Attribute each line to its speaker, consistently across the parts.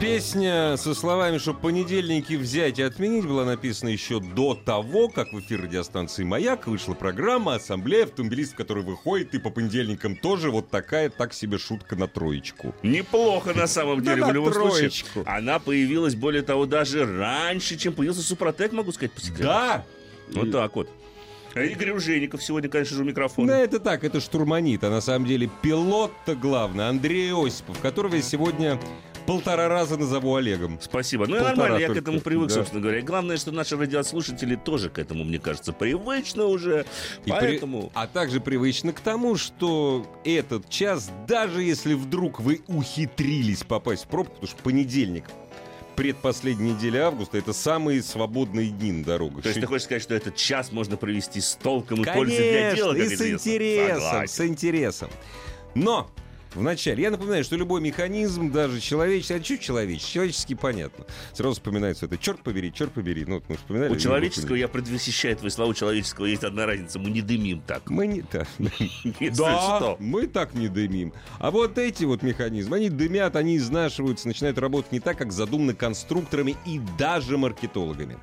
Speaker 1: Песня со словами, что понедельники взять и отменить была написана еще до того, как в эфир радиостанции «Маяк» вышла программа «Ассамблея автомобилистов», которая выходит и по понедельникам тоже вот такая так себе шутка на троечку.
Speaker 2: Неплохо на самом деле, в любом случае. Она появилась, более того, даже раньше, чем появился Супротек, могу сказать, по секрету.
Speaker 1: Да!
Speaker 2: Вот так вот. Игорь Ужеников сегодня, конечно же, у микрофона.
Speaker 1: Да, это так, это штурманит, а на самом деле пилот-то главный, Андрей Осипов, которого я сегодня полтора раза назову Олегом.
Speaker 2: Спасибо. Ну и
Speaker 1: Полтора
Speaker 2: нормально, я к этому привык,
Speaker 1: да.
Speaker 2: собственно говоря. И главное, что наши радиослушатели тоже к этому, мне кажется, привычно уже.
Speaker 1: И при-
Speaker 2: Поэтому...
Speaker 1: А также привычно к тому, что этот час, даже если вдруг вы ухитрились попасть в пробку, потому что понедельник, предпоследняя неделя августа, это самые свободные дни на дорогах.
Speaker 2: То есть ты хочешь сказать, что этот час можно провести с толком и пользой для дела,
Speaker 1: и с интересом,
Speaker 2: Согласен.
Speaker 1: с интересом. Но Вначале. Я напоминаю, что любой механизм, даже человеческий, а чуть человеческий, человеческий понятно. Сразу вспоминается это, черт побери, черт побери. Ну, вот мы вспоминали.
Speaker 2: У человеческого, я предвосхищаю твои слова, у человеческого есть одна разница. Мы не дымим так.
Speaker 1: Мы не так. Да, мы так не дымим. А вот эти вот механизмы, они дымят, они изнашиваются, начинают работать не так, как задумано конструкторами и даже маркетологами.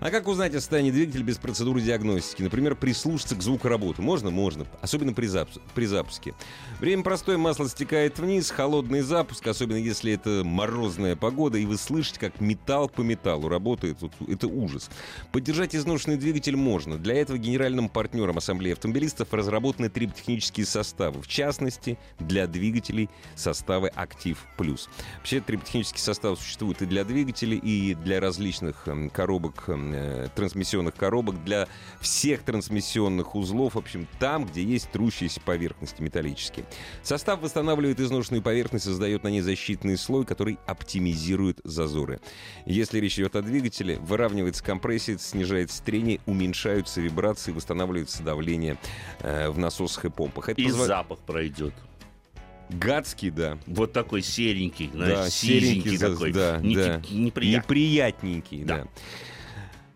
Speaker 1: А как узнать о состоянии двигателя без процедуры диагностики? Например, прислушаться к звуку работы. Можно? Можно. Особенно при, запуске. при запуске. Время простое, масло стекает вниз, холодный запуск, особенно если это морозная погода, и вы слышите, как металл по металлу работает. Это ужас. Поддержать изношенный двигатель можно. Для этого генеральным партнером Ассамблеи автомобилистов разработаны триботехнические составы. В частности, для двигателей составы «Актив Плюс». Вообще, триботехнические составы существуют и для двигателей, и для различных эм, коробок, эм, э, трансмиссионных коробок, для всех трансмиссионных узлов, в общем, там, где есть трущиеся поверхности металлические. Состав восстанавливает изношенную поверхность, создает на ней защитный слой, который оптимизирует зазоры. Если речь идет о двигателе, выравнивается компрессия, снижается трение, уменьшаются вибрации, восстанавливается давление э, в насосах и помпах. Это
Speaker 2: И
Speaker 1: позва-
Speaker 2: запах пройдет.
Speaker 1: Гадский, да.
Speaker 2: Вот такой серенький, знаешь,
Speaker 1: Да,
Speaker 2: сизенький
Speaker 1: за-
Speaker 2: такой.
Speaker 1: да,
Speaker 2: Не-
Speaker 1: да.
Speaker 2: Неприятный.
Speaker 1: Неприятненький, да.
Speaker 2: Да.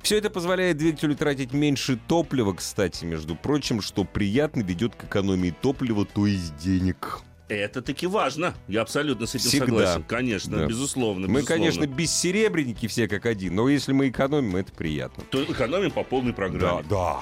Speaker 1: Все это позволяет двигателю тратить меньше топлива, кстати, между прочим, что приятно ведет к экономии топлива, то есть денег.
Speaker 2: Это таки важно. Я абсолютно с этим
Speaker 1: Всегда.
Speaker 2: согласен. Конечно,
Speaker 1: Да.
Speaker 2: безусловно.
Speaker 1: Мы,
Speaker 2: безусловно.
Speaker 1: конечно, бессеребренники все как один, но если мы экономим, это приятно.
Speaker 2: То экономим по полной программе.
Speaker 1: да.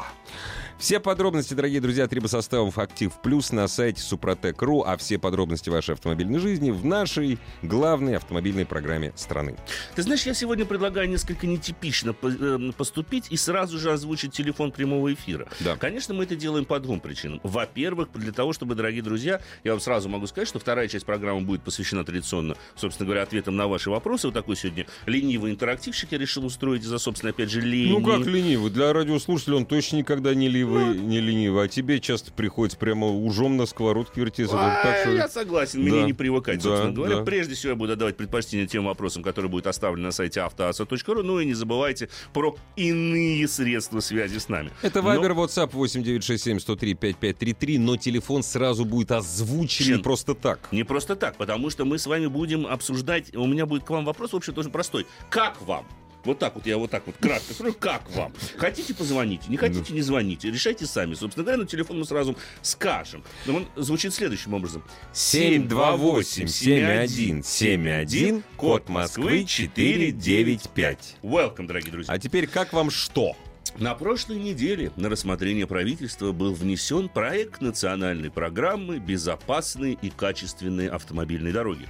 Speaker 1: Все подробности, дорогие друзья, трибосоставов «Актив Плюс» на сайте Супротек.ру, а все подробности вашей автомобильной жизни в нашей главной автомобильной программе страны.
Speaker 2: Ты знаешь, я сегодня предлагаю несколько нетипично э, поступить и сразу же озвучить телефон прямого эфира.
Speaker 1: Да.
Speaker 2: Конечно, мы это делаем по двум причинам. Во-первых, для того, чтобы, дорогие друзья, я вам сразу могу сказать, что вторая часть программы будет посвящена традиционно, собственно говоря, ответам на ваши вопросы. Вот такой сегодня ленивый интерактивщик я решил устроить за, собственно, опять же, лень.
Speaker 1: Ну как ленивый? Для радиослушателя он точно никогда не ленивый, не ленивый. А тебе часто приходится прямо ужом на сковородке вертеться.
Speaker 2: А,
Speaker 1: Так что-
Speaker 2: Я согласен, мне
Speaker 1: Да.
Speaker 2: не привыкать,
Speaker 1: Да,
Speaker 2: собственно говоря.
Speaker 1: да.
Speaker 2: Прежде всего, я буду отдавать предпочтение тем вопросам, которые будут оставлены на сайте автоаса.ру. Ну и не забывайте про иные средства связи с нами.
Speaker 1: Это
Speaker 2: Но-
Speaker 1: Viber, WhatsApp 8967-103-5533, но телефон сразу будет озвучен
Speaker 2: Чин.
Speaker 1: не просто так.
Speaker 2: Не просто так, потому что мы с вами будем обсуждать... У меня будет к вам вопрос, в общем, тоже простой. Как вам? Вот так вот, я вот так вот кратко скажу, как вам? Хотите, позвоните, не хотите, не звоните. Решайте сами. Собственно говоря, на телефон мы сразу скажем. Но он звучит следующим образом.
Speaker 1: 728-7171, код Москвы 495.
Speaker 2: Welcome, дорогие друзья.
Speaker 1: А теперь как вам что?
Speaker 2: На прошлой неделе на рассмотрение правительства был внесен проект национальной программы «Безопасные и качественные автомобильные дороги».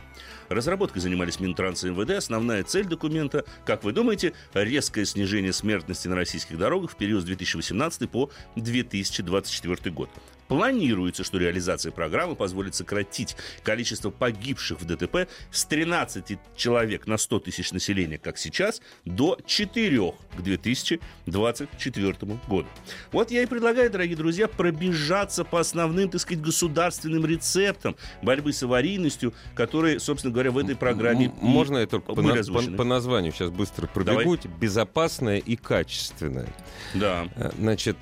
Speaker 2: Разработкой занимались Минтранс и МВД. Основная цель документа, как вы думаете, резкое снижение смертности на российских дорогах в период с 2018 по 2024 год. Планируется, что реализация программы позволит сократить количество погибших в ДТП с 13 человек на 100 тысяч населения, как сейчас, до 4 к 2024 году. Вот я и предлагаю, дорогие друзья, пробежаться по основным, так сказать, государственным рецептам борьбы с аварийностью, которые, собственно говоря, в этой программе
Speaker 1: Можно только по, на, по, по названию сейчас быстро пробегу? Давай. Безопасное и качественное.
Speaker 2: Да.
Speaker 1: Э, значит,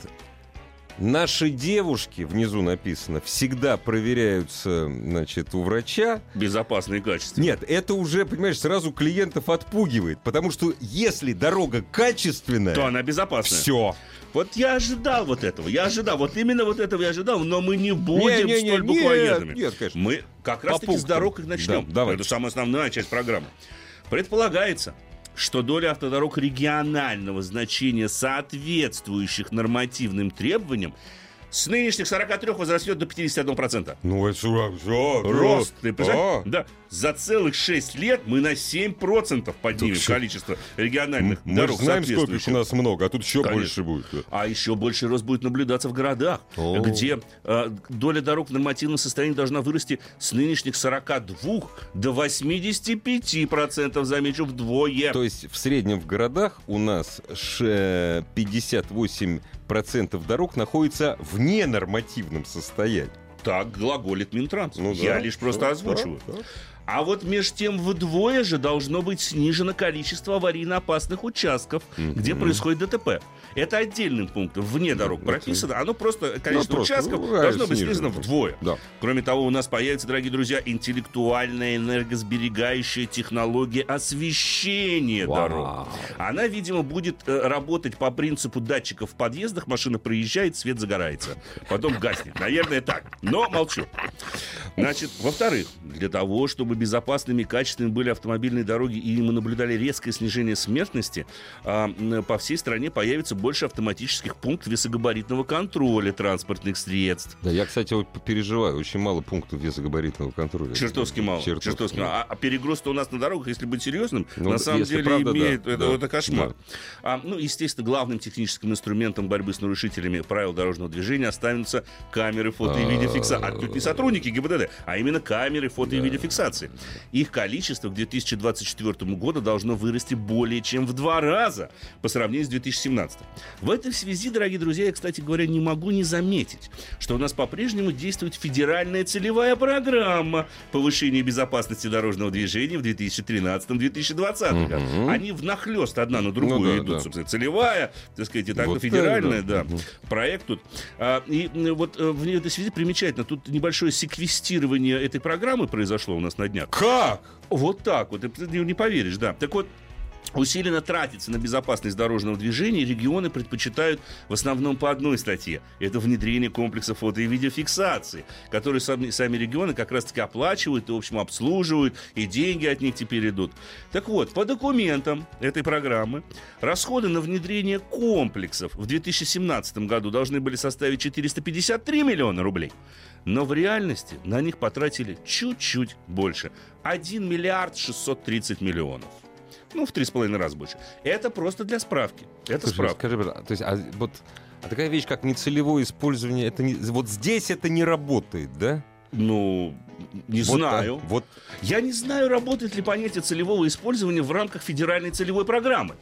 Speaker 1: Наши девушки, внизу написано, всегда проверяются, значит, у врача.
Speaker 2: Безопасно и качественно.
Speaker 1: Нет, это уже, понимаешь, сразу клиентов отпугивает. Потому что если дорога качественная...
Speaker 2: То она безопасная.
Speaker 1: Все.
Speaker 2: Вот я ожидал вот этого, я ожидал, вот именно вот этого я ожидал, но мы не будем не, не, столь не, буквоедными.
Speaker 1: Нет, нет, конечно.
Speaker 2: Мы как раз таки с дорог и начнем. Да, давай. Это самая основная часть программы. Предполагается, что доля автодорог регионального значения, соответствующих нормативным требованиям, с нынешних 43 возрастет до 51%.
Speaker 1: Ну, это что?
Speaker 2: Рост, ты? А. Да, за целых 6 лет мы на 7% поднимем так количество региональных
Speaker 1: мы
Speaker 2: дорог.
Speaker 1: Мы знаем, сколько их у нас много, а тут еще Конечно. больше будет. Да.
Speaker 2: А еще больше рост будет наблюдаться в городах, О. где э, доля дорог в нормативном состоянии должна вырасти с нынешних 42 до 85%, замечу, вдвое.
Speaker 1: То есть в среднем в городах у нас 58 процентов дорог находится в ненормативном состоянии.
Speaker 2: Так глаголит Минтранс. Ну, Я да, лишь просто да, озвучиваю. Да, да. А вот меж тем вдвое же должно быть снижено количество аварийно опасных участков, mm-hmm. где происходит ДТП. Это отдельным пунктом, вне дорог прописано. Оно просто, количество ну, участков ну, должно быть снижено вдвое. Да. Кроме того, у нас появится, дорогие друзья, интеллектуальная энергосберегающая технология освещения wow. дорог. Она, видимо, будет э, работать по принципу датчиков в подъездах. Машина проезжает, свет загорается. Потом гаснет. Наверное, так. Но молчу. Значит, во-вторых, для того, чтобы чтобы безопасными и качественными были автомобильные дороги, и мы наблюдали резкое снижение смертности, а, по всей стране появится больше автоматических пунктов весогабаритного контроля транспортных средств.
Speaker 1: Да, я, кстати, вот переживаю, очень мало пунктов весогабаритного контроля.
Speaker 2: Чертовски мало. Чертовски, чертовски мало. А, а перегруз-то у нас на дорогах, если быть серьезным, ну, на самом деле правда, имеет... Да, это, да, это кошмар. Да. А, ну, естественно, главным техническим инструментом борьбы с нарушителями правил дорожного движения останутся камеры фото и видеофиксации. А тут не сотрудники ГИБДД, а именно камеры фото и видеофиксации информации. Их количество к 2024 году должно вырасти более чем в два раза по сравнению с 2017. В этой связи, дорогие друзья, я, кстати говоря, не могу не заметить, что у нас по-прежнему действует федеральная целевая программа повышения безопасности дорожного движения в 2013-2020 году. Угу. Они внахлёст одна на другую ну, да, идут, да. собственно, целевая, так сказать, и так вот федеральная, да, да угу. проект тут. А, и вот э, в этой связи примечательно, тут небольшое секвестирование этой программы произошло у нас на днях.
Speaker 1: Как?
Speaker 2: Вот так вот, ты не поверишь, да. Так вот, усиленно тратиться на безопасность дорожного движения, регионы предпочитают в основном по одной статье. Это внедрение комплекса фото и видеофиксации, которые сами, сами регионы как раз-таки оплачивают и, в общем, обслуживают, и деньги от них теперь идут. Так вот, по документам этой программы расходы на внедрение комплексов в 2017 году должны были составить 453 миллиона рублей. Но в реальности на них потратили чуть-чуть больше. 1 миллиард 630 миллионов. Ну, в три с половиной раза больше. Это просто для справки. Это Слушай, справка.
Speaker 1: Скажи, то есть, а вот а такая вещь, как нецелевое использование, это не, вот здесь это не работает, да?
Speaker 2: Ну, не вот, знаю.
Speaker 1: А, вот.
Speaker 2: Я не знаю, работает ли понятие целевого использования в рамках федеральной целевой программы.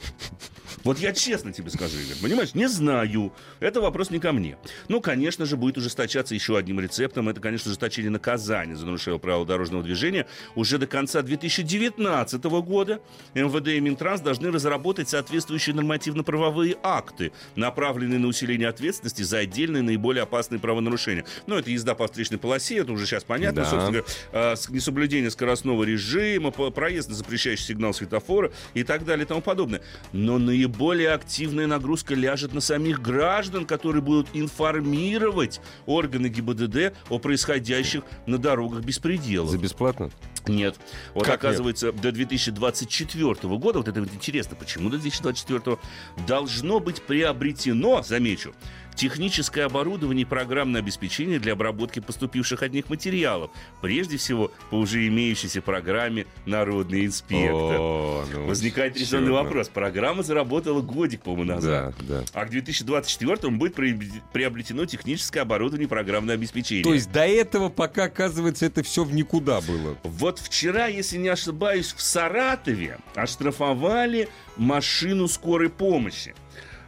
Speaker 2: Вот я честно тебе скажу, Игорь, понимаешь, не знаю. Это вопрос не ко мне. Ну, конечно же, будет ужесточаться еще одним рецептом. Это, конечно, ужесточение наказания за нарушение правил дорожного движения. Уже до конца 2019 года МВД и Минтранс должны разработать соответствующие нормативно-правовые акты, направленные на усиление ответственности за отдельные наиболее опасные правонарушения. Ну, это езда по встречной полосе, это уже сейчас понятно. Да. Собственно говоря, э, несоблюдение скоростного режима, проезд на запрещающий сигнал светофора и так далее и тому подобное. Но наиболее более активная нагрузка ляжет на самих граждан, которые будут информировать органы ГИБДД о происходящих на дорогах беспределах.
Speaker 1: За бесплатно?
Speaker 2: Нет. Вот как оказывается, нет? до 2024 года, вот это вот интересно, почему до 2024 должно быть приобретено, замечу, техническое оборудование и программное обеспечение для обработки поступивших от них материалов. Прежде всего, по уже имеющейся программе «Народный инспектор».
Speaker 1: О, ну,
Speaker 2: Возникает резонный
Speaker 1: одна.
Speaker 2: вопрос. Программа заработала годик, по-моему, назад.
Speaker 1: Да, да.
Speaker 2: А к 2024 будет приобр- приобретено техническое оборудование и программное обеспечение.
Speaker 1: То есть до этого пока, оказывается, это все в никуда было.
Speaker 2: Вот вчера, если не ошибаюсь, в Саратове оштрафовали машину скорой помощи.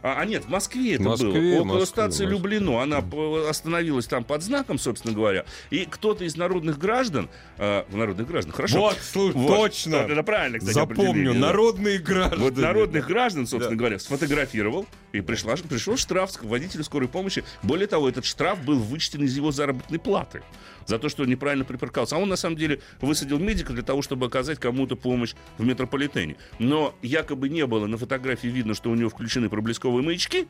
Speaker 2: А, а нет, в Москве это
Speaker 1: В Москве,
Speaker 2: было. Около
Speaker 1: Москве,
Speaker 2: станции
Speaker 1: Москве.
Speaker 2: Люблино. Она остановилась там под знаком, собственно говоря. И кто-то из народных граждан... э, народных граждан, хорошо.
Speaker 1: Вот, слушай,
Speaker 2: Вот.
Speaker 1: точно.
Speaker 2: Это правильно, кстати,
Speaker 1: Запомню, народные граждане.
Speaker 2: Вот народных граждан, собственно
Speaker 1: Да.
Speaker 2: говоря, сфотографировал, и пришла, пришел штраф водителю скорой помощи. Более того, этот штраф был вычтен из его заработной платы за то, что неправильно припарковался. А он, на самом деле, высадил медика для того, чтобы оказать кому-то помощь в метрополитене. Но якобы не было на фотографии видно, что у него включены проблесковые маячки,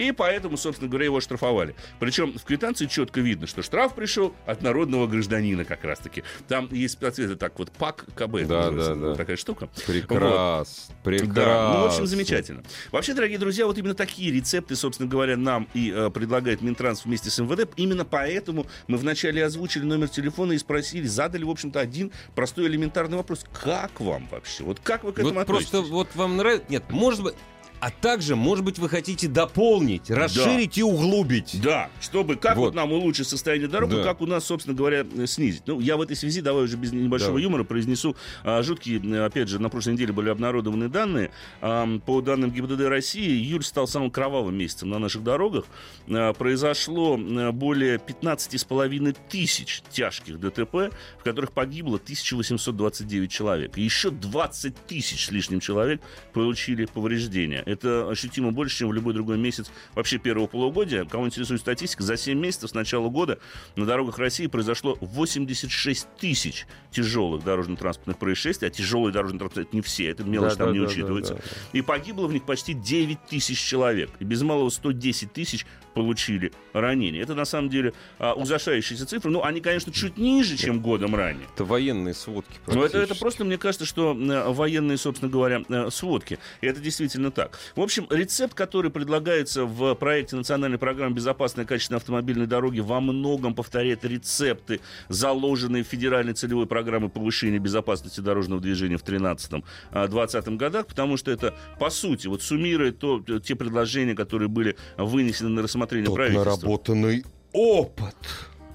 Speaker 2: и поэтому, собственно говоря, его штрафовали. Причем в квитанции четко видно, что штраф пришел от народного гражданина как раз-таки. Там есть это так вот ПАК КБ.
Speaker 1: Да, да, да.
Speaker 2: Такая штука.
Speaker 1: Прекрасно, прекрасно.
Speaker 2: Да, ну, в общем, замечательно. Вообще, дорогие друзья, вот именно такие рецепты, собственно говоря, нам и э, предлагает Минтранс вместе с МВД. Именно поэтому мы вначале озвучили номер телефона и спросили, задали, в общем-то, один простой элементарный вопрос. Как вам вообще? Вот как вы к этому
Speaker 1: Вот
Speaker 2: относитесь?
Speaker 1: просто вот вам нравится... Нет, может быть... А также, может быть, вы хотите дополнить, расширить и углубить.
Speaker 2: Да, чтобы как вот.
Speaker 1: Вот.
Speaker 2: нам улучшить состояние дорог,
Speaker 1: Да.
Speaker 2: как у нас, собственно говоря, э, снизить. Ну, я в этой связи, давай уже без небольшого
Speaker 1: Давай.
Speaker 2: юмора, произнесу а, жуткие, э, опять же, на прошлой неделе были обнародованы данные. Ам, по данным ГИБДД России, июль стал самым кровавым месяцем на наших дорогах. А, произошло более 15,5 тысяч тяжких ДТП, в которых погибло 1829 человек. И еще 20 тысяч с лишним человек получили повреждения. Это ощутимо больше, чем в любой другой месяц вообще первого полугодия. Кого интересует статистика, за 7 месяцев с начала года на дорогах России произошло 86 тысяч тяжелых дорожно-транспортных происшествий, а тяжелые дорожные транспорты это не все, это мелочь
Speaker 1: Да,
Speaker 2: там
Speaker 1: да,
Speaker 2: не
Speaker 1: да,
Speaker 2: учитывается.
Speaker 1: да,
Speaker 2: И погибло в них почти 9 тысяч человек. И без малого 110 тысяч получили ранения. Это на самом деле а, ужасающиеся цифры. Ну, они, конечно, чуть ниже, чем годом ранее.
Speaker 1: Это военные сводки
Speaker 2: Ну, это, это просто, мне кажется, что э, военные, собственно говоря, э, сводки. И это действительно так. В общем, рецепт, который предлагается в проекте национальной программы безопасной и качественной автомобильной дороги, во многом повторяет рецепты, заложенные в федеральной целевой программе повышения безопасности дорожного движения в 2013-2020 годах, потому что это, по сути, вот суммирует то, те предложения, которые были вынесены на рассмотрение
Speaker 1: Тот
Speaker 2: правительства.
Speaker 1: наработанный опыт.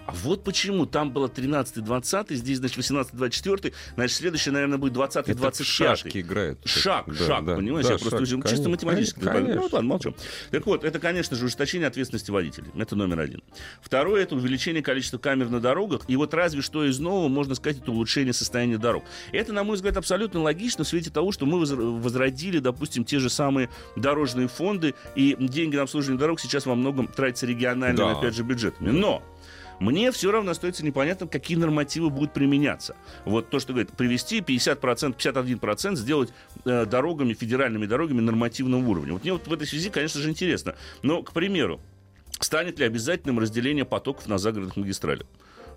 Speaker 2: А вот почему. Там было 13-20, здесь, значит, 18-24, значит, следующее, наверное, будет 20-25.
Speaker 1: Это в шашки играют.
Speaker 2: Шаг,
Speaker 1: Да,
Speaker 2: шаг,
Speaker 1: да.
Speaker 2: понимаешь?
Speaker 1: Да,
Speaker 2: я просто
Speaker 1: шаг,
Speaker 2: чисто
Speaker 1: конечно,
Speaker 2: математически.
Speaker 1: конечно.
Speaker 2: Ну, ладно, молчу. Так вот, это, конечно же, ужесточение ответственности водителей. Это номер один. Второе, это увеличение количества камер на дорогах. И вот разве что из нового, можно сказать, это улучшение состояния дорог. Это, на мой взгляд, абсолютно логично в свете того, что мы возр- возродили, допустим, те же самые дорожные фонды, и деньги на обслуживание дорог сейчас во многом тратятся региональными,
Speaker 1: Да.
Speaker 2: опять же, бюджетами. Но мне все равно остается непонятно, какие нормативы будут применяться. Вот то, что говорит, привести 50%, 51% сделать э, дорогами, федеральными дорогами нормативного уровня. Вот мне вот в этой связи, конечно же, интересно. Но, к примеру, станет ли обязательным разделение потоков на загородных магистралях?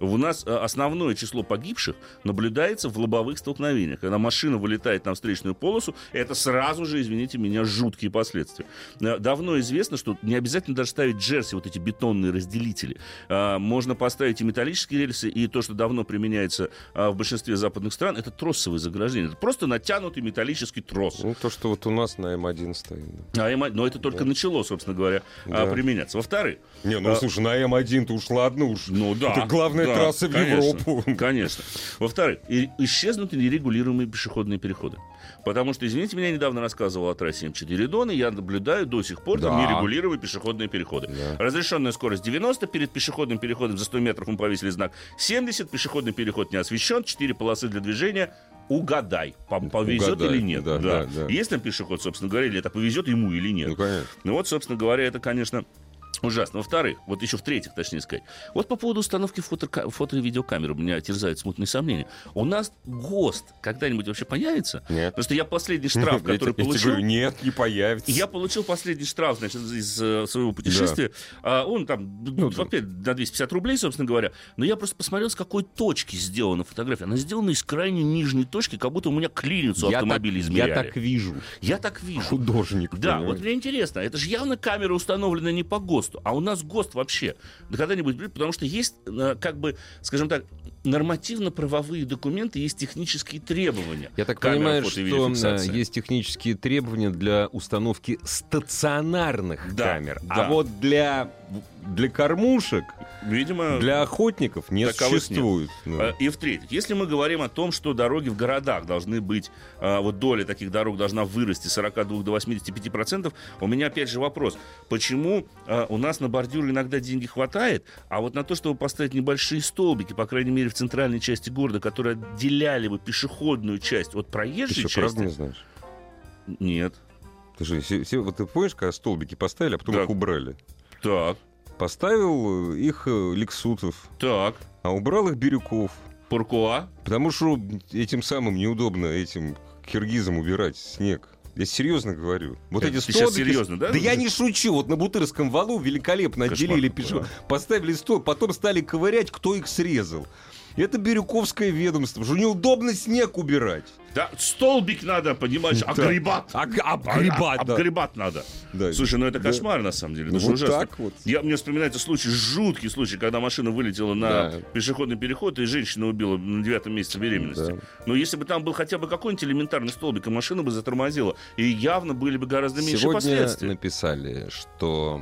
Speaker 2: У нас э, основное число погибших наблюдается в лобовых столкновениях. Когда машина вылетает на встречную полосу, это сразу же, извините меня, жуткие последствия. Э, Давно известно, что не обязательно даже ставить джерси, вот эти бетонные разделители. А, Можно поставить и металлические рельсы, и то, что давно применяется в большинстве западных стран, это тросовые заграждения. Это просто натянутый металлический трос.
Speaker 1: Ну, то, что вот у нас на М1 стоит. да.
Speaker 2: А М- но это только начало, собственно говоря,
Speaker 1: Да.
Speaker 2: применяться. Во-вторых,
Speaker 1: Не, ну,
Speaker 2: А-
Speaker 1: слушай, на М1-то уж ладно уж.
Speaker 2: ну да.
Speaker 1: Это главная
Speaker 2: да,
Speaker 1: трасса в
Speaker 2: конечно,
Speaker 1: Европу.
Speaker 2: Конечно. Во-вторых, и- исчезнут нерегулируемые пешеходные переходы. Потому что, извините меня, недавно рассказывал о трассе М4 Дон, и я наблюдаю до сих пор там
Speaker 1: Да.
Speaker 2: нерегулируемые пешеходные переходы.
Speaker 1: Да.
Speaker 2: Разрешенная скорость 90, перед пешеходным переходом за 100 метров мы повесили знак 70, пешеходный переход не освещен, 4 полосы для движения. Угадай, по- повезет
Speaker 1: Угадай,
Speaker 2: или нет.
Speaker 1: да, да, да.
Speaker 2: Есть там пешеход, собственно говоря, или это повезет ему или нет.
Speaker 1: Ну, конечно.
Speaker 2: Ну вот, собственно говоря, это, конечно, ужасно. Во-вторых, вот еще в-третьих, точнее сказать, вот по поводу установки фото, фото и видеокамер у меня терзают смутные сомнения. У нас ГОСТ когда-нибудь вообще появится?
Speaker 1: Нет.
Speaker 2: Потому что я последний штраф,
Speaker 1: Я
Speaker 2: который
Speaker 1: я
Speaker 2: получил...
Speaker 1: говорю, нет, не появится.
Speaker 2: Я получил последний штраф, значит, из э, своего путешествия. А он там, ну, опять на 250 рублей, собственно говоря. Но я просто посмотрел, с какой точки сделана фотография. Она сделана из крайне нижней точки, как будто у меня клиницу
Speaker 1: Я так-
Speaker 2: автомобиля
Speaker 1: Я
Speaker 2: измеряли.
Speaker 1: так вижу.
Speaker 2: Я так вижу.
Speaker 1: Художник.
Speaker 2: Да,
Speaker 1: понимаешь?
Speaker 2: вот мне интересно, это же явно камера установлена не по ГОСТу, а у нас ГОСТ вообще да когда-нибудь будет, потому что есть, э, как бы, скажем так, нормативно-правовые документы, есть технические требования.
Speaker 1: Я так
Speaker 2: Камера
Speaker 1: понимаю, что есть технические требования для установки стационарных
Speaker 2: Да,
Speaker 1: камер.
Speaker 2: да.
Speaker 1: А вот для, для кормушек,
Speaker 2: Видимо,
Speaker 1: для охотников не существует. Да.
Speaker 2: Э, И в-третьих, если мы говорим о том, что дороги в городах должны быть, э, вот доля таких дорог должна вырасти с 42 до 85 процентов, у меня опять же вопрос, почему э, у нас на бордюры иногда деньги хватает, а вот на то, чтобы поставить небольшие столбики, по крайней мере в центральной части города, которые отделяли бы пешеходную часть от
Speaker 1: Ты
Speaker 2: проезжей
Speaker 1: что,
Speaker 2: части,
Speaker 1: не знаешь?
Speaker 2: нет.
Speaker 1: Ты же, все- все- вот ты помнишь, когда столбики поставили, а потом
Speaker 2: Так.
Speaker 1: их убрали?
Speaker 2: Так,
Speaker 1: Поставил э, их э, Лексутов,
Speaker 2: так,
Speaker 1: а убрал их Бирюков.
Speaker 2: Пуркуа,
Speaker 1: Потому что этим самым неудобно этим киргизам убирать снег. Я серьезно говорю. Вот
Speaker 2: Э,
Speaker 1: эти
Speaker 2: ты
Speaker 1: столбики...
Speaker 2: серьезно, да?
Speaker 1: Да я не шучу. Вот на Бутырском валу великолепно
Speaker 2: Кошмар
Speaker 1: отделили пешеходов. Поставили стол, потом стали ковырять, кто их срезал. Это Бирюковское ведомство, что неудобно снег убирать.
Speaker 2: Да, столбик надо, понимаешь,
Speaker 1: Да.
Speaker 2: огребать.
Speaker 1: А- обгребать,
Speaker 2: А-
Speaker 1: да.
Speaker 2: Обгребать надо.
Speaker 1: Да.
Speaker 2: Слушай, ну это
Speaker 1: Да.
Speaker 2: кошмар на самом деле.
Speaker 1: Ну
Speaker 2: это
Speaker 1: вот
Speaker 2: ужасно.
Speaker 1: так вот.
Speaker 2: Я, мне вспоминается случай, жуткий случай, когда машина вылетела на
Speaker 1: Да.
Speaker 2: пешеходный переход, и женщина убила на девятом месяце беременности.
Speaker 1: Да.
Speaker 2: Но если бы там был хотя бы какой-нибудь элементарный столбик, и машина бы затормозила, и явно были бы гораздо меньше
Speaker 1: Сегодня
Speaker 2: последствий.
Speaker 1: написали, что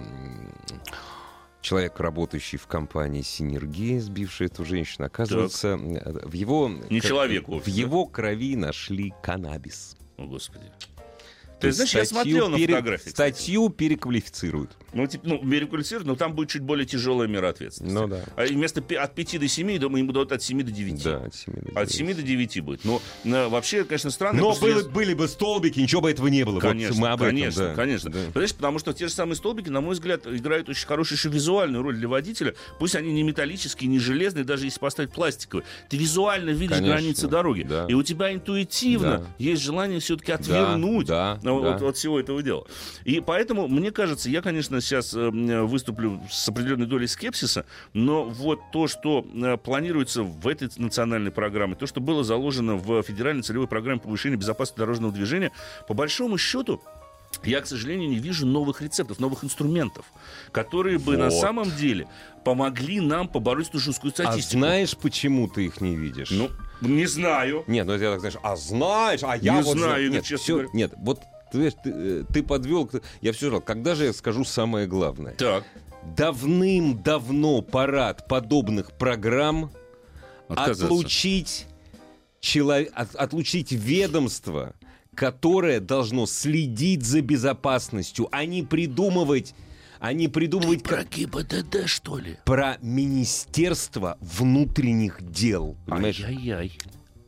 Speaker 1: человек, работающий в компании «Синергия», сбивший эту женщину, оказывается, э, в его...
Speaker 2: Не человек
Speaker 1: В
Speaker 2: вовсе, да?
Speaker 1: его крови нашли каннабис.
Speaker 2: О, Господи.
Speaker 1: То есть
Speaker 2: знаешь, я смотрел на фотографии.
Speaker 1: Статью переквалифицируют.
Speaker 2: Ну, типа, ну, мерикулисируют, но там будет чуть более тяжелая мера ответственности.
Speaker 1: Ну да.
Speaker 2: А вместо от 5 до 7, думаю, им будут от 7 до 9.
Speaker 1: Да, от 7 до
Speaker 2: От 7 до 9 будет. Но э, вообще, конечно, странно.
Speaker 1: Но были, были бы столбики, ничего бы этого не было. Вот
Speaker 2: Конечно,
Speaker 1: мы об этом,
Speaker 2: конечно,
Speaker 1: да.
Speaker 2: конечно.
Speaker 1: Да.
Speaker 2: Понимаешь, потому что те же самые столбики, на мой взгляд, играют очень хорошую еще визуальную роль для водителя. Пусть они не металлические, не железные, даже если поставить пластиковые. Ты визуально видишь
Speaker 1: Конечно,
Speaker 2: границы дороги.
Speaker 1: да.
Speaker 2: И у тебя интуитивно
Speaker 1: Да.
Speaker 2: есть желание все-таки отвернуть
Speaker 1: да,
Speaker 2: ну,
Speaker 1: да.
Speaker 2: От, от всего этого дела. И поэтому, мне кажется, я, конечно, сейчас э, выступлю с определенной долей скепсиса, но вот то, что э, планируется в этой национальной программе, то, что было заложено в федеральной целевой программе повышения безопасности дорожного движения, по большому счету, я, к сожалению, не вижу новых рецептов, новых инструментов, которые бы на
Speaker 1: Вот.
Speaker 2: самом деле помогли нам побороть эту жесткую
Speaker 1: А
Speaker 2: статистику.
Speaker 1: знаешь, почему ты их не видишь?
Speaker 2: Ну, не знаю.
Speaker 1: Нет, ну я так знаешь, а знаешь, а я
Speaker 2: Не
Speaker 1: вот
Speaker 2: знаю, Игорь,
Speaker 1: нет,
Speaker 2: честно говоря.
Speaker 1: нет, вот ты, знаешь, ты, э, ты подвел, я все ждал, когда же я скажу самое главное?
Speaker 2: Так.
Speaker 1: Давным-давно пора от подобных программ
Speaker 2: Отказаться.
Speaker 1: отлучить, чело- от- отлучить ведомство, которое должно следить за безопасностью, а не придумывать, а не придумывать
Speaker 2: Про
Speaker 1: как
Speaker 2: ГИБДД, что ли?
Speaker 1: про Министерство внутренних дел. Понимаешь?
Speaker 2: Ай-яй-яй.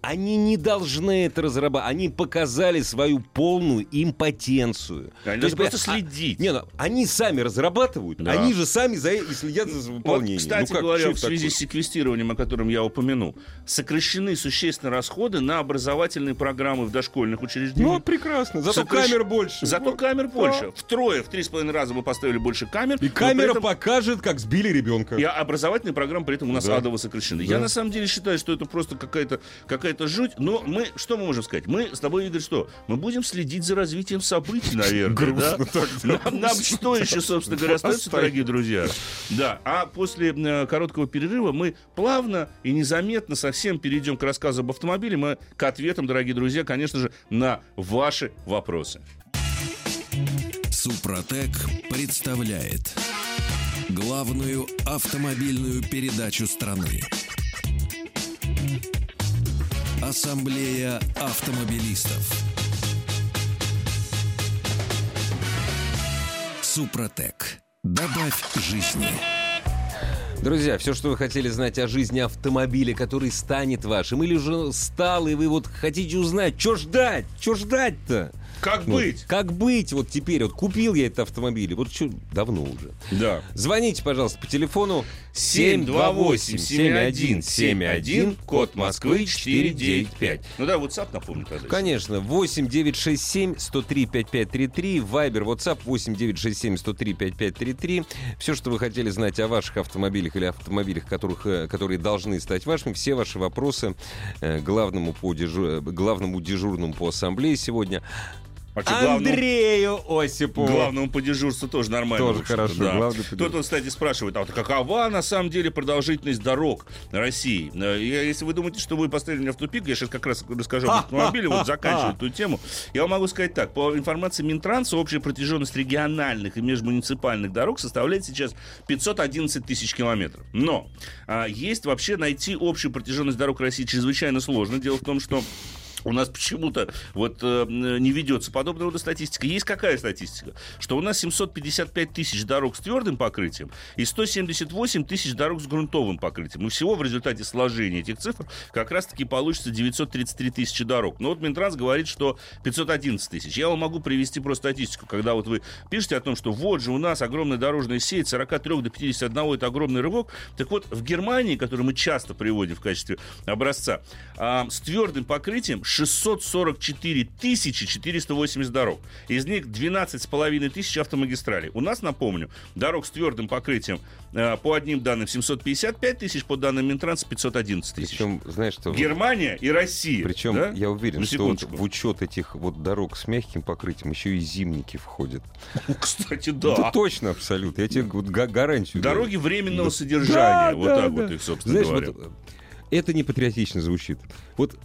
Speaker 1: Они не должны это разрабатывать. Они показали свою полную импотенцию.
Speaker 2: Они
Speaker 1: То есть,
Speaker 2: просто
Speaker 1: а-
Speaker 2: следить.
Speaker 1: Не, ну, они сами разрабатывают,
Speaker 2: Да.
Speaker 1: они же сами за и следят за
Speaker 2: Вот,
Speaker 1: выполнением.
Speaker 2: кстати
Speaker 1: Ну как,
Speaker 2: говоря, в связи
Speaker 1: такое?
Speaker 2: с секвестированием, о котором я упомянул, сокращены существенно расходы на образовательные программы в дошкольных учреждениях.
Speaker 1: Ну, прекрасно. Зато
Speaker 2: Сокращ-
Speaker 1: камер больше.
Speaker 2: Зато камер
Speaker 1: Да.
Speaker 2: больше. Втрое, в три с половиной раза мы поставили больше камер.
Speaker 1: И камера
Speaker 2: этом-
Speaker 1: покажет, как сбили ребенка.
Speaker 2: И образовательные программы при этом у нас
Speaker 1: Да.
Speaker 2: адово сокращены.
Speaker 1: Да.
Speaker 2: Я на самом деле считаю, что это просто какая-то какая жуть. Но мы, что мы можем сказать? Мы с тобой, Игорь, что? Мы будем следить за развитием событий, наверное. да?
Speaker 1: Грустно так, да.
Speaker 2: Нам, нам что еще, собственно говоря, остается, дорогие друзья? Да. А после э, короткого перерыва мы плавно и незаметно совсем перейдем к рассказу об автомобиле. Мы к ответам, дорогие друзья, конечно же, на ваши вопросы.
Speaker 3: Супротек представляет главную автомобильную передачу страны. Ассамблея автомобилистов. Супротек. Добавь жизни.
Speaker 1: Друзья, все, что вы хотели знать о жизни автомобиля, который станет вашим, или уже стал, и вы вот хотите узнать, что ждать, что ждать-то?
Speaker 2: Как
Speaker 1: Вот,
Speaker 2: быть?
Speaker 1: как быть вот теперь? Вот купил я этот автомобиль, вот что, давно уже.
Speaker 2: Да.
Speaker 1: Звоните, пожалуйста, по телефону
Speaker 2: 728-7171, код Москвы 495. Ну да, WhatsApp напомню тогда.
Speaker 1: Конечно, 8 967 103 5533, Вайбер, WhatsApp 8 967 103 5533. Все, что вы хотели знать о ваших автомобилях или автомобилях, которых, э, которые должны стать вашими, все ваши вопросы э, главному, по дежу- э, главному дежурному по ассамблее сегодня.
Speaker 2: Вообще, главному-
Speaker 1: Андрею Осипову.
Speaker 2: Главному по дежурству тоже нормально.
Speaker 1: Тоже хорошо,
Speaker 2: да. Кто-то, кстати, спрашивает, а вот какова на самом деле продолжительность дорог России? Э, я- если вы думаете, что вы поставили меня в тупик, я сейчас как раз расскажу об автомобиле, вот заканчиваю эту тему. Я вам могу сказать так. По информации Минтранса, общая протяженность региональных и межмуниципальных дорог составляет сейчас 511 тысяч километров. Но а, есть вообще найти общую протяженность дорог России чрезвычайно сложно. Дело в том, что у нас почему-то вот э, не ведется подобного рода статистика. Есть какая статистика? Что у нас 755 тысяч дорог с твердым покрытием и 178 тысяч дорог с грунтовым покрытием. И всего в результате сложения этих цифр как раз-таки получится 933 тысячи дорог. Но вот Минтранс говорит, что 511 тысяч. Я вам могу привести просто статистику, когда вот вы пишете о том, что вот же у нас огромная дорожная сеть, 43 до 51 это огромный рывок. Так вот, в Германии, который мы часто приводим в качестве образца, а, с твердым покрытием 644 тысячи 480 дорог. Из них 12 с половиной тысяч автомагистралей. У нас, напомню, дорог с твердым покрытием э, по одним данным 755 тысяч, по данным Минтранса 511 тысяч.
Speaker 1: Причем, знаешь что...
Speaker 2: Германия и Россия.
Speaker 1: Причем
Speaker 2: да?
Speaker 1: я уверен, что
Speaker 2: секундочку.
Speaker 1: в учет этих вот дорог с мягким покрытием еще и зимники входят.
Speaker 2: Кстати,
Speaker 1: Да,
Speaker 2: да.
Speaker 1: точно, абсолютно. Я тебе вот га- гарантию даю.
Speaker 2: Дороги временного
Speaker 1: Да.
Speaker 2: содержания.
Speaker 1: Да,
Speaker 2: вот
Speaker 1: да,
Speaker 2: так
Speaker 1: да.
Speaker 2: вот их, собственно
Speaker 1: Знаешь,
Speaker 2: говоря.
Speaker 1: вот, это не патриотично звучит. Вот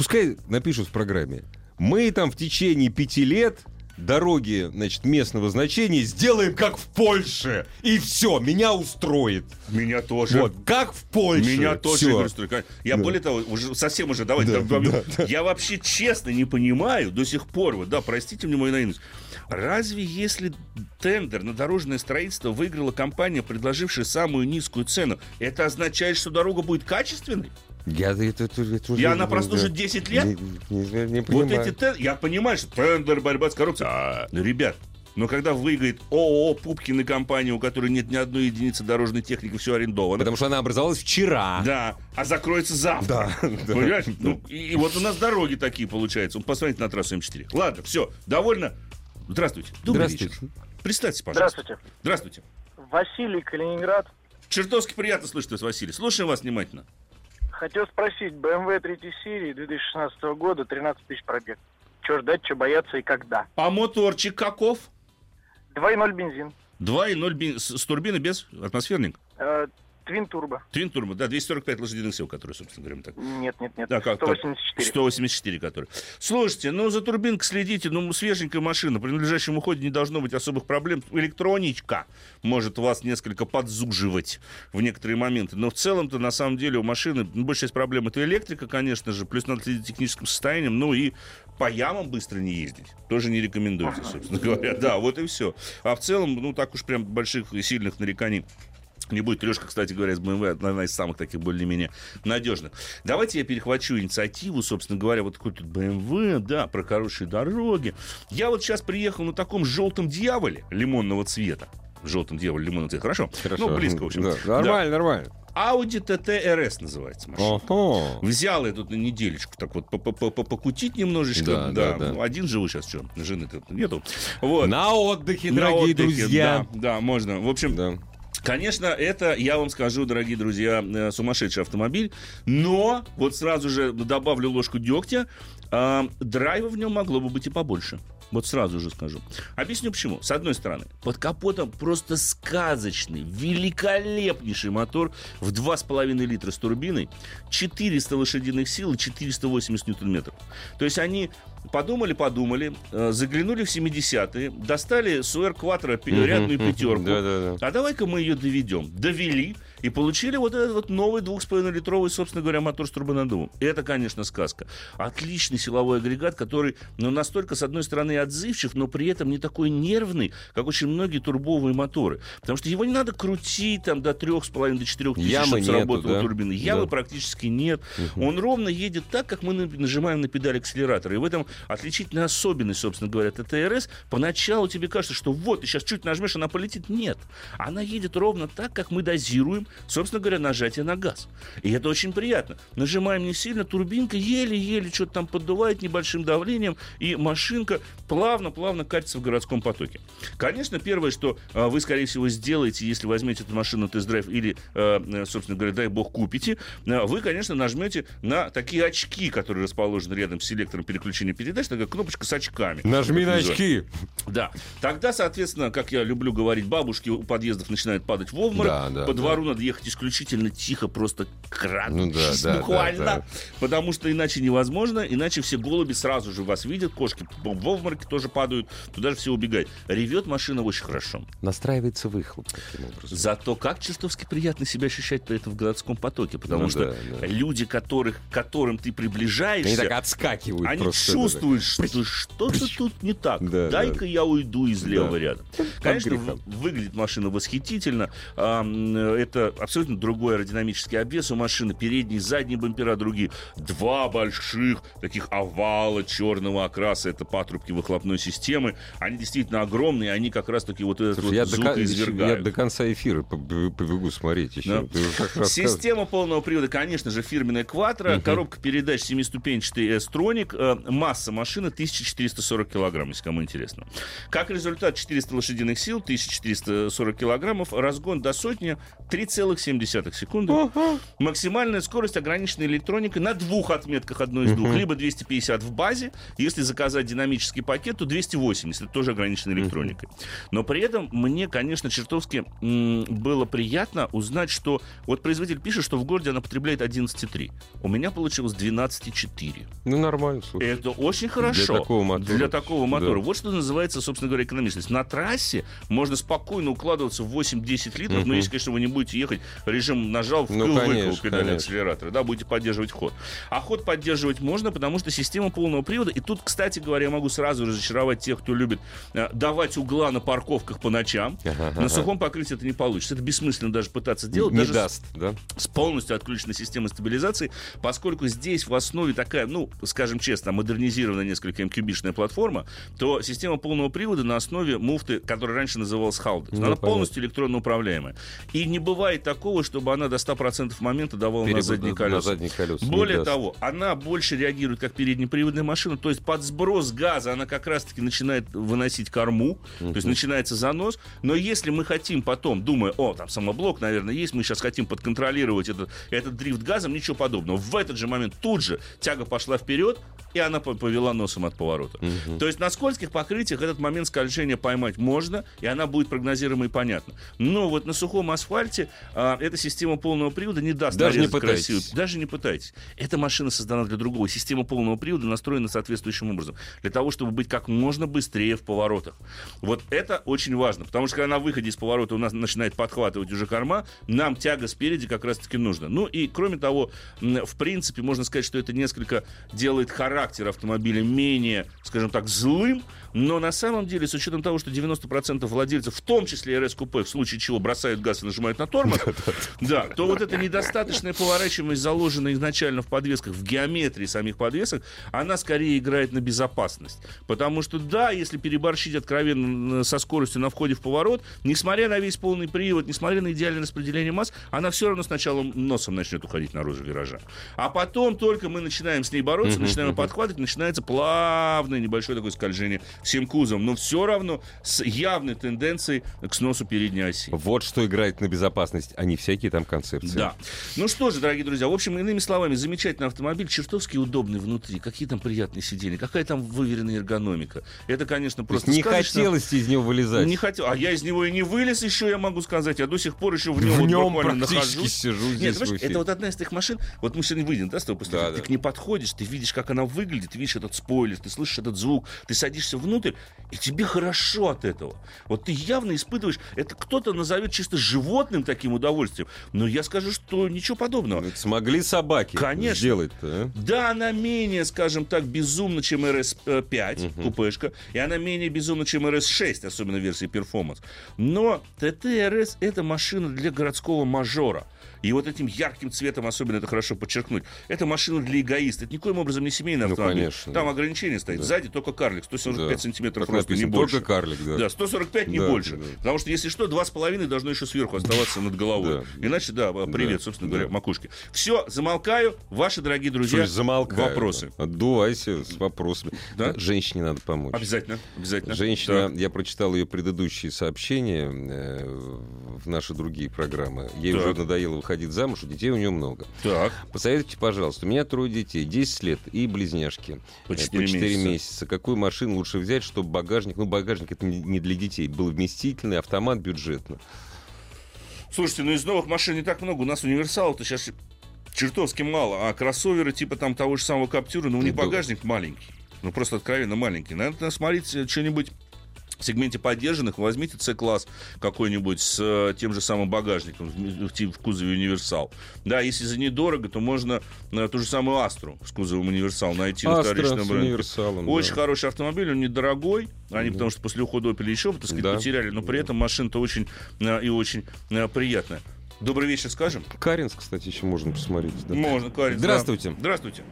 Speaker 1: пускай напишут в программе. Мы там в течение пяти лет дороги, значит, местного значения сделаем как в Польше. И все, меня устроит.
Speaker 2: Меня тоже.
Speaker 1: Вот, как в Польше.
Speaker 2: Меня тоже, Струйко. Я
Speaker 1: Да.
Speaker 2: более того, уже совсем уже, давайте,
Speaker 1: Да,
Speaker 2: да,
Speaker 1: да.
Speaker 2: я вообще честно не понимаю до сих пор, вот, да, простите мне мою наивность, разве если тендер на дорожное строительство выиграла компания, предложившая самую низкую цену, это означает, что дорога будет качественной?
Speaker 1: Я, это, это, это уже-
Speaker 2: И она прослужит
Speaker 1: да.
Speaker 2: 10 лет?
Speaker 1: Не, не- не
Speaker 2: Вот эти тен- я понимаю, что тендер, борьба с коррупцией. А, ну, ребят, но когда выиграет ООО Пупкин и компания, у которой нет ни одной единицы дорожной техники, все арендовано.
Speaker 1: Потому что она образовалась вчера.
Speaker 2: Да, а закроется завтра.
Speaker 1: Да, да.
Speaker 2: Понимаешь? Ну, и, и вот у нас дороги такие получаются. Ну, Посмотрите на трассу М4. Ладно, все, довольно. Здравствуйте. Добрый
Speaker 1: Здравствуйте.
Speaker 2: вечер. Представьте, пожалуйста.
Speaker 4: Здравствуйте.
Speaker 2: Здравствуйте.
Speaker 4: Василий, Калининград.
Speaker 2: Чертовски приятно слышать вас, Василий. Слушаем вас внимательно.
Speaker 4: Хотел спросить, BMW 3 серии 2016 года, 13 тысяч пробег. Что ждать, что бояться и когда?
Speaker 2: А моторчик каков?
Speaker 4: 2.0 бензин.
Speaker 2: 2.0 бен- с, с турбиной без атмосферник.
Speaker 4: Твин турбо.
Speaker 2: Твин турбо, да, 245 лошадиных сил, которые, собственно говоря, так
Speaker 4: Нет, нет, нет.
Speaker 2: Да, как, как?
Speaker 4: 184.
Speaker 2: 184 который. Слушайте, ну за турбинкой следите, ну свеженькая машина, при надлежащем уходе не должно быть особых проблем. Электроничка может вас несколько подзуживать в некоторые моменты, но в целом-то на самом деле у машины ну, большая часть проблем это электрика, конечно же, плюс надо следить техническим состоянием, ну и по ямам быстро не ездить. Тоже не рекомендуется, собственно говоря. Да, вот и все. А в целом, ну так уж прям больших и сильных нареканий не будет. Лешка, кстати говоря, из BMW одна из самых таких более-менее надежных. Давайте я перехвачу инициативу, собственно говоря, вот такой тут BMW, да, про хорошие дороги. Я вот сейчас приехал на таком желтом дьяволе лимонного цвета. В желтом дьяволе лимонного цвета. Хорошо?
Speaker 1: Хорошо.
Speaker 2: Ну, близко, в общем.
Speaker 1: Да, Нормально, нормально.
Speaker 2: Audi TT RS называется машина.
Speaker 1: Ого.
Speaker 2: Взял я тут на неделечку так вот по- по- по- по- покутить немножечко.
Speaker 1: Да, да, да.
Speaker 2: Ну, Один живу сейчас, что, жены-то нету. Вот.
Speaker 1: На отдыхе,
Speaker 2: На
Speaker 1: дорогие
Speaker 2: отдыхе,
Speaker 1: друзья.
Speaker 2: Да, да, можно. В общем,
Speaker 1: Да.
Speaker 2: Конечно, это, я вам скажу, дорогие друзья, э, сумасшедший автомобиль. Но, вот сразу же добавлю ложку дегтя, э, драйва в нем могло бы быть и побольше. Вот сразу же скажу. Объясню почему. С одной стороны, под капотом просто сказочный, великолепнейший мотор в 2,5 литра с турбиной, 400 лошадиных сил и 480 ньютон-метров. То есть они подумали, подумали, э, заглянули в 70-е, достали Суэр Кватро рядную пятерку, а давай-ка мы ее доведем. Довели и получили вот этот вот новый 2,5-литровый, собственно говоря, мотор с турбонаддувом. И это, конечно, сказка. Отличный силовой агрегат, который ну, настолько, с одной стороны, отзывчив, но при этом не такой нервный, как очень многие турбовые моторы. Потому что его не надо крутить там до 3,5 до 4 тысяч,
Speaker 1: Ямы
Speaker 2: чтобы
Speaker 1: нету,
Speaker 2: сработала
Speaker 1: да?
Speaker 2: турбина. Ямы
Speaker 1: Да.
Speaker 2: практически нет. Он ровно едет так, как мы на- нажимаем на педаль акселератора. И в этом отличительная особенность, собственно говоря, ТТРС. Поначалу тебе кажется, что вот, ты сейчас чуть нажмешь, она полетит. Нет. Она едет ровно так, как мы дозируем, собственно говоря, нажатие на газ. И это очень приятно. Нажимаем не сильно, турбинка еле-еле что-то там поддувает небольшим давлением, и машинка плавно-плавно катится в городском потоке. Конечно, первое, что э, вы, скорее всего, сделаете, если возьмете эту машину тест-драйв или, э, э, собственно говоря, дай бог, купите, э, вы, конечно, нажмете на такие очки, которые расположены рядом с селектором переключения передач, такая кнопочка с очками.
Speaker 1: Нажми на очки.
Speaker 2: Да. Тогда, соответственно, как я люблю говорить, бабушки у подъездов начинают падать в обморок.
Speaker 1: Да, да,
Speaker 2: По
Speaker 1: да.
Speaker 2: двору надо ехать исключительно тихо, просто крадучись,
Speaker 1: Ну да, да,
Speaker 2: буквально.
Speaker 1: да, да.
Speaker 2: Потому что иначе невозможно, иначе все голуби сразу же вас видят, кошки в обмороке тоже падают, туда же все убегают. Ревет машина очень хорошо.
Speaker 1: Настраивается выхлоп таким образом.
Speaker 2: Зато как чертовски приятно себя ощущать при этом в городском потоке, потому
Speaker 1: Ну
Speaker 2: что
Speaker 1: да, да.
Speaker 2: люди, которых, к которым ты приближаешься,
Speaker 1: Они так отскакивают
Speaker 2: они
Speaker 1: просто.
Speaker 2: чувствуют, что что-то тут не так.
Speaker 1: Да,
Speaker 2: Дай-ка я уйду из левого
Speaker 1: Да.
Speaker 2: ряда. Конечно, в- выглядит машина восхитительно. Это абсолютно другой аэродинамический обвес у машины. Передний, задний бампера другие. Два больших таких овала черного окраса. Это патрубки выхлопной системы. Они действительно огромные. Они как раз таки вот этот
Speaker 1: Слушай,
Speaker 2: вот
Speaker 1: я, до,
Speaker 2: звук
Speaker 1: я
Speaker 2: извергают.
Speaker 1: до конца эфира побегу, смотреть еще.
Speaker 2: Да. Система полного привода, конечно же, фирменная Quattro, коробка передач семиступенчатый S-Tronic, э, масса машины 1440 килограмм, если кому интересно. Как результат 400 лошадиных сил, 1440 килограммов, разгон до сотни 3,7 секунды. Максимальная скорость ограничена электроникой на двух отметках одной из двух. Либо 250 в базе, если заказать динамический пакет, то 280, это тоже ограничено электроникой. Но при этом мне, конечно, чертовски м, было приятно узнать, что вот производитель пишет, что в городе она потребляет 11,3. У меня получилось 12,4.
Speaker 1: Ну, нормально, слушай.
Speaker 2: Это очень хорошо.
Speaker 1: такого мотора.
Speaker 2: Для такого мотора.
Speaker 1: Да.
Speaker 2: Вот что называется, собственно говоря, экономичность. На трассе можно спокойно укладываться в 8-10 литров, но если, конечно, вы не будете ехать, режим нажал, вкрыл,
Speaker 1: Ну, конечно,
Speaker 2: педаль акселератора, да, будете поддерживать ход. А ход поддерживать можно, потому что система полного привода, и тут, кстати говоря, я могу сразу разочаровать тех, кто любит э, давать угла на парковках по ночам. На сухом покрытии это не получится. Это бессмысленно даже пытаться делать.
Speaker 1: Не
Speaker 2: даже с-
Speaker 1: даст, да?
Speaker 2: с полностью отключенной системой стабилизации, поскольку здесь в основе такая, ну, скажем честно, модернизированная несколько мкюбишная платформа, то система полного привода на основе муфты, которая раньше называлась Haldex,
Speaker 1: Ну,
Speaker 2: она
Speaker 1: понятно.
Speaker 2: полностью электронно управляемая. И не бывает такого, чтобы она до 100% момента давала на
Speaker 1: Перебуд-
Speaker 2: задние
Speaker 1: на
Speaker 2: колеса.
Speaker 1: задние колеса
Speaker 2: Более
Speaker 1: даст.
Speaker 2: того, она больше реагирует как переднеприводная машина, то есть под сброс газа она как раз-таки начинает выносить корму, то есть начинается занос. Но если мы хотим потом, думая, о, там самоблок, наверное, есть, мы сейчас хотим подконтролировать этот, этот дрифт газом, ничего подобного. В этот же момент тут же тяга пошла вперед, и она по- повела носом от поворота. То есть на скользких покрытиях этот момент скольжения поймать можно, и она будет прогнозируема и понятна. Но вот на сухом асфальте а, эта система полного привода не даст
Speaker 1: Даже не пытайтесь.
Speaker 2: красиво. Даже не пытайтесь. Эта машина создана для другого. Система полного привода настроена соответствующим образом. Для того, чтобы быть как можно быстрее в поворотах. Вот это очень важно. Потому что когда на выходе из поворота у нас начинает подхватывать уже корма, нам тяга спереди как раз-таки нужна. Ну и кроме того, в принципе, можно сказать, что это несколько делает характер автомобиля менее, скажем так, злым, но на самом деле, с учетом того, что 90% владельцев, в том числе РС Купе, в случае чего бросают газ и нажимают на тормоз, да, то вот эта недостаточная поворачиваемость, заложенная изначально в подвесках, в геометрии самих подвесок, она скорее играет на безопасность. Потому что, да, если переборщить откровенно со скоростью на входе в поворот, несмотря на весь полный привод, несмотря на идеальное распределение масс, она все равно сначала носом начнет уходить наружу виража. А потом только мы начинаем с ней бороться, начинаем подхватывать, начинается плавное небольшое такое скольжение всем кузовом, но все равно с явной тенденцией к сносу передней оси.
Speaker 1: Вот что играет на безопасность, а не всякие там концепции.
Speaker 2: Да. Ну что же, дорогие друзья, в общем, иными словами, замечательный автомобиль, чертовски удобный внутри, какие там приятные сиденья, какая там выверенная эргономика. Это, конечно,
Speaker 1: То есть
Speaker 2: просто
Speaker 1: не
Speaker 2: сказочно.
Speaker 1: хотелось из него вылезать.
Speaker 2: Не хотел. А я из него и не вылез еще, я могу сказать. Я до сих пор еще в нем,
Speaker 1: В
Speaker 2: вот
Speaker 1: нем
Speaker 2: буквально
Speaker 1: практически
Speaker 2: нахожусь.
Speaker 1: сижу здесь
Speaker 2: Нет,
Speaker 1: в
Speaker 2: это вот одна из тех машин. Вот мы сегодня выйдем, да, с тобой после
Speaker 1: Да?
Speaker 2: Ты
Speaker 1: да.
Speaker 2: к ней подходишь, ты видишь, как она выглядит, ты видишь этот спойлер, ты слышишь этот звук, ты садишься внутрь, и тебе хорошо от этого. Вот ты явно испытываешь, это кто-то назовет чисто животным таким удовольствием, но я скажу, что ничего подобного.
Speaker 1: Это Смогли собаки
Speaker 2: Конечно.
Speaker 1: сделать-то, а?
Speaker 2: Да, она менее, скажем так, безумна, чем RS5, купешка, и она менее безумна, чем RS6, особенно версии Performance. Но RS — это машина для городского мажора. И вот этим ярким цветом особенно это хорошо подчеркнуть. Это машина для эгоиста. Это никоим образом не семейный
Speaker 1: Ну,
Speaker 2: автомобиль.
Speaker 1: конечно,
Speaker 2: Там
Speaker 1: да.
Speaker 2: ограничение стоит. Сзади только карлик. 145
Speaker 1: Да.
Speaker 2: сантиметров
Speaker 1: Так
Speaker 2: роста, не больше.
Speaker 1: Только карлик, да.
Speaker 2: Да, 145 не
Speaker 1: Да,
Speaker 2: больше.
Speaker 1: да.
Speaker 2: Потому что, если что, 2,5 должно еще сверху оставаться над головой.
Speaker 1: Да.
Speaker 2: Иначе, да, привет,
Speaker 1: Да,
Speaker 2: собственно
Speaker 1: да.
Speaker 2: говоря, макушке. Все, замолкаю. Ваши дорогие друзья,
Speaker 1: Слушай, замолкай.
Speaker 2: вопросы.
Speaker 1: Отдувайся с вопросами.
Speaker 2: Да?
Speaker 1: Женщине надо помочь.
Speaker 2: Обязательно, обязательно.
Speaker 1: Женщина,
Speaker 2: Да.
Speaker 1: я прочитал ее предыдущие сообщения э, в наши другие программы. Ей
Speaker 2: Так.
Speaker 1: уже надоело выходить замуж, детей у нее много.
Speaker 2: Так.
Speaker 1: Посоветуйте, пожалуйста, у меня трое детей, 10 лет и близняшки.
Speaker 2: По
Speaker 1: Э,
Speaker 2: 4
Speaker 1: 4
Speaker 2: месяца.
Speaker 1: месяца. Какую машину лучше взять, чтобы багажник, ну багажник это не для детей, был вместительный, автомат бюджетно.
Speaker 2: Слушайте, ну из новых машин не так много. У нас универсал-то сейчас чертовски мало. А кроссоверы типа там того же самого Каптюра, ну у них багажник маленький. Ну просто откровенно маленький. Надо смотреть э, что-нибудь в сегменте поддержанных, возьмите C-класс какой-нибудь с э, тем же самым багажником в, кузове универсал. Да, если за недорого, то можно э, ту же самую Астру с кузовом универсал найти на
Speaker 1: Астра
Speaker 2: вторичном
Speaker 1: с
Speaker 2: рынке. Очень
Speaker 1: да.
Speaker 2: хороший автомобиль, он недорогой. Они, потому что после ухода Opel еще, так сказать,
Speaker 1: Да.
Speaker 2: потеряли. Но при этом машина-то очень э, и очень приятная. Добрый вечер, скажем?
Speaker 1: Каринск, кстати, еще можно посмотреть. да.
Speaker 2: Можно, Карин.
Speaker 1: Здравствуйте.
Speaker 2: да. Здравствуйте.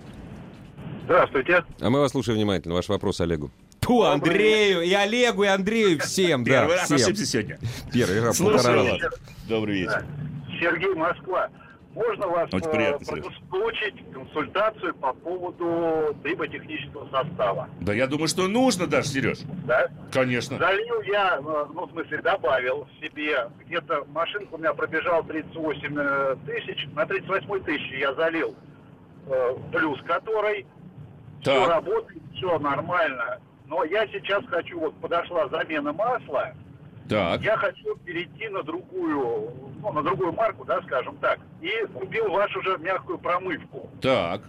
Speaker 4: Здравствуйте.
Speaker 1: А мы вас слушаем внимательно. Ваш вопрос Олегу. Ту, Андрею, и Олегу, и Андрею, всем, да,
Speaker 2: Первый раз
Speaker 1: всем.
Speaker 2: ошибся сегодня.
Speaker 1: Первый раз,
Speaker 2: Слушаю
Speaker 1: полтора
Speaker 2: вас.
Speaker 1: раза.
Speaker 2: Добрый вечер.
Speaker 4: Сергей Москва. Можно вас
Speaker 2: Очень
Speaker 4: э,
Speaker 2: приятно,
Speaker 4: получить консультацию по поводу триботехнического состава?
Speaker 2: Да я думаю, что нужно даже, Сереж.
Speaker 4: Да?
Speaker 2: Конечно.
Speaker 4: Залил я, э, ну, в смысле, добавил себе, где-то машинка у меня пробежала 38 э, тысяч, на 38 тысячи я залил плюс который, все
Speaker 2: Так.
Speaker 4: работает, все нормально. Но я сейчас хочу, вот подошла замена масла,
Speaker 2: Так.
Speaker 4: я хочу перейти на другую, ну, на другую марку, да, скажем так, и купил вашу же мягкую промывку.
Speaker 2: Так.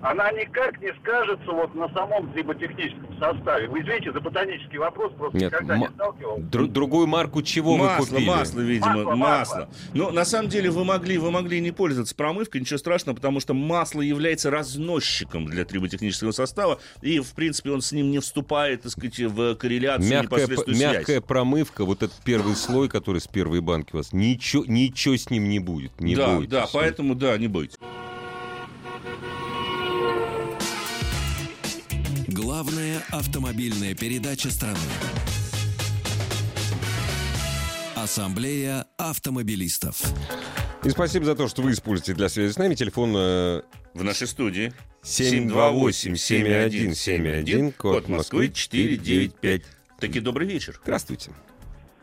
Speaker 4: Она никак не скажется вот на самом триботехническом составе. Вы извините за ботанический вопрос, просто
Speaker 1: Нет,
Speaker 4: никогда не сталкивался.
Speaker 1: Дру- другую марку чего вы
Speaker 2: масло,
Speaker 1: купили?
Speaker 2: масло, видимо,
Speaker 4: Масло,
Speaker 2: масло.
Speaker 4: масло.
Speaker 2: Ну, на самом деле, вы могли, вы могли не пользоваться промывкой, ничего страшного, потому что масло является разносчиком для триботехнического состава, и, в принципе, он с ним не вступает, так сказать, в корреляцию,
Speaker 1: Мягкая,
Speaker 2: непосредственную связь.
Speaker 1: мягкая промывка, вот этот первый слой, который с первой банки у вас, ничего, ничего с ним не будет. Не
Speaker 2: да,
Speaker 1: бойтесь.
Speaker 2: да, поэтому, да, не бойтесь.
Speaker 3: Главная автомобильная передача страны. Ассамблея автомобилистов.
Speaker 1: И спасибо за то, что вы используете для связи с нами. Телефон э,
Speaker 2: В нашей студии
Speaker 1: 728-7171, код Москвы 495.
Speaker 2: Таки добрый вечер.
Speaker 1: Здравствуйте.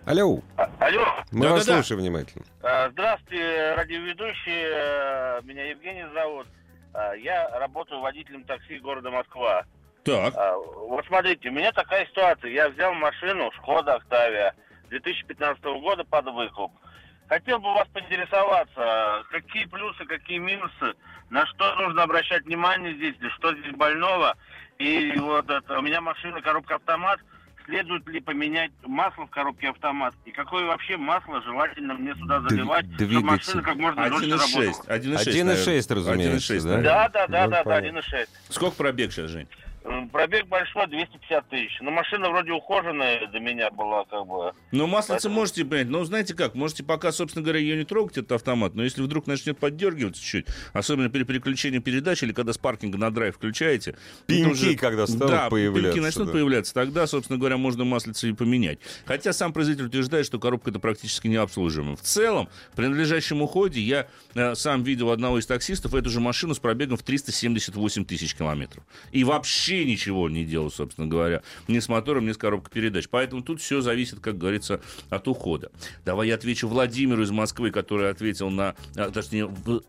Speaker 1: Алло,
Speaker 4: А- Алло,
Speaker 1: мы вас
Speaker 2: Да-да-да.
Speaker 1: слушаем внимательно.
Speaker 4: А, Здравствуйте, радиоведущий. Э, Меня Евгений зовут. А, Я работаю водителем такси города Москва.
Speaker 2: Так,
Speaker 4: А, Вот смотрите, у меня такая ситуация. Я взял машину Шкода Октавия 2015 года под выкуп. Хотел бы вас поинтересоваться, какие плюсы, какие минусы, на что нужно обращать внимание здесь, что здесь больного. И вот это, у меня машина коробка автомат. Следует ли поменять масло в коробке автомат? И какое вообще масло желательно мне сюда заливать, чтобы
Speaker 1: двигатель.
Speaker 4: машина как можно дольше
Speaker 2: 1,6.
Speaker 4: работала?
Speaker 2: 1,6,
Speaker 1: 1,6, разумеется,
Speaker 2: 1,6,
Speaker 1: да?
Speaker 4: Да, да, да, да, да,
Speaker 1: понятно.
Speaker 4: 1,6.
Speaker 2: Сколько пробег сейчас, Жень?
Speaker 4: Пробег большой, 250 тысяч. Но машина вроде ухоженная для меня была, как бы.
Speaker 2: Ну, маслице
Speaker 4: Поэтому-
Speaker 2: можете понять. Ну, знаете как, можете пока, собственно говоря, ее не трогать, этот автомат, но если вдруг начнет поддергиваться чуть, особенно при переключении передач или когда с паркинга на драйв включаете.
Speaker 1: Пеньки,
Speaker 2: это уже-
Speaker 1: когда станут
Speaker 2: да,
Speaker 1: появляться,
Speaker 2: пеньки начнут
Speaker 1: да.
Speaker 2: появляться, тогда, собственно говоря, можно маслице и поменять. Хотя сам производитель утверждает, что коробка это практически не обслуживаема. В целом, при надлежащем уходе я э, сам видел одного из таксистов эту же машину с пробегом в 378 тысяч километров. И вообще ничего не делал, собственно говоря, ни с мотором, ни с коробкой передач. Поэтому тут все зависит, как говорится, от ухода. Давай я отвечу Владимиру из Москвы, который ответил на, а, точнее, в-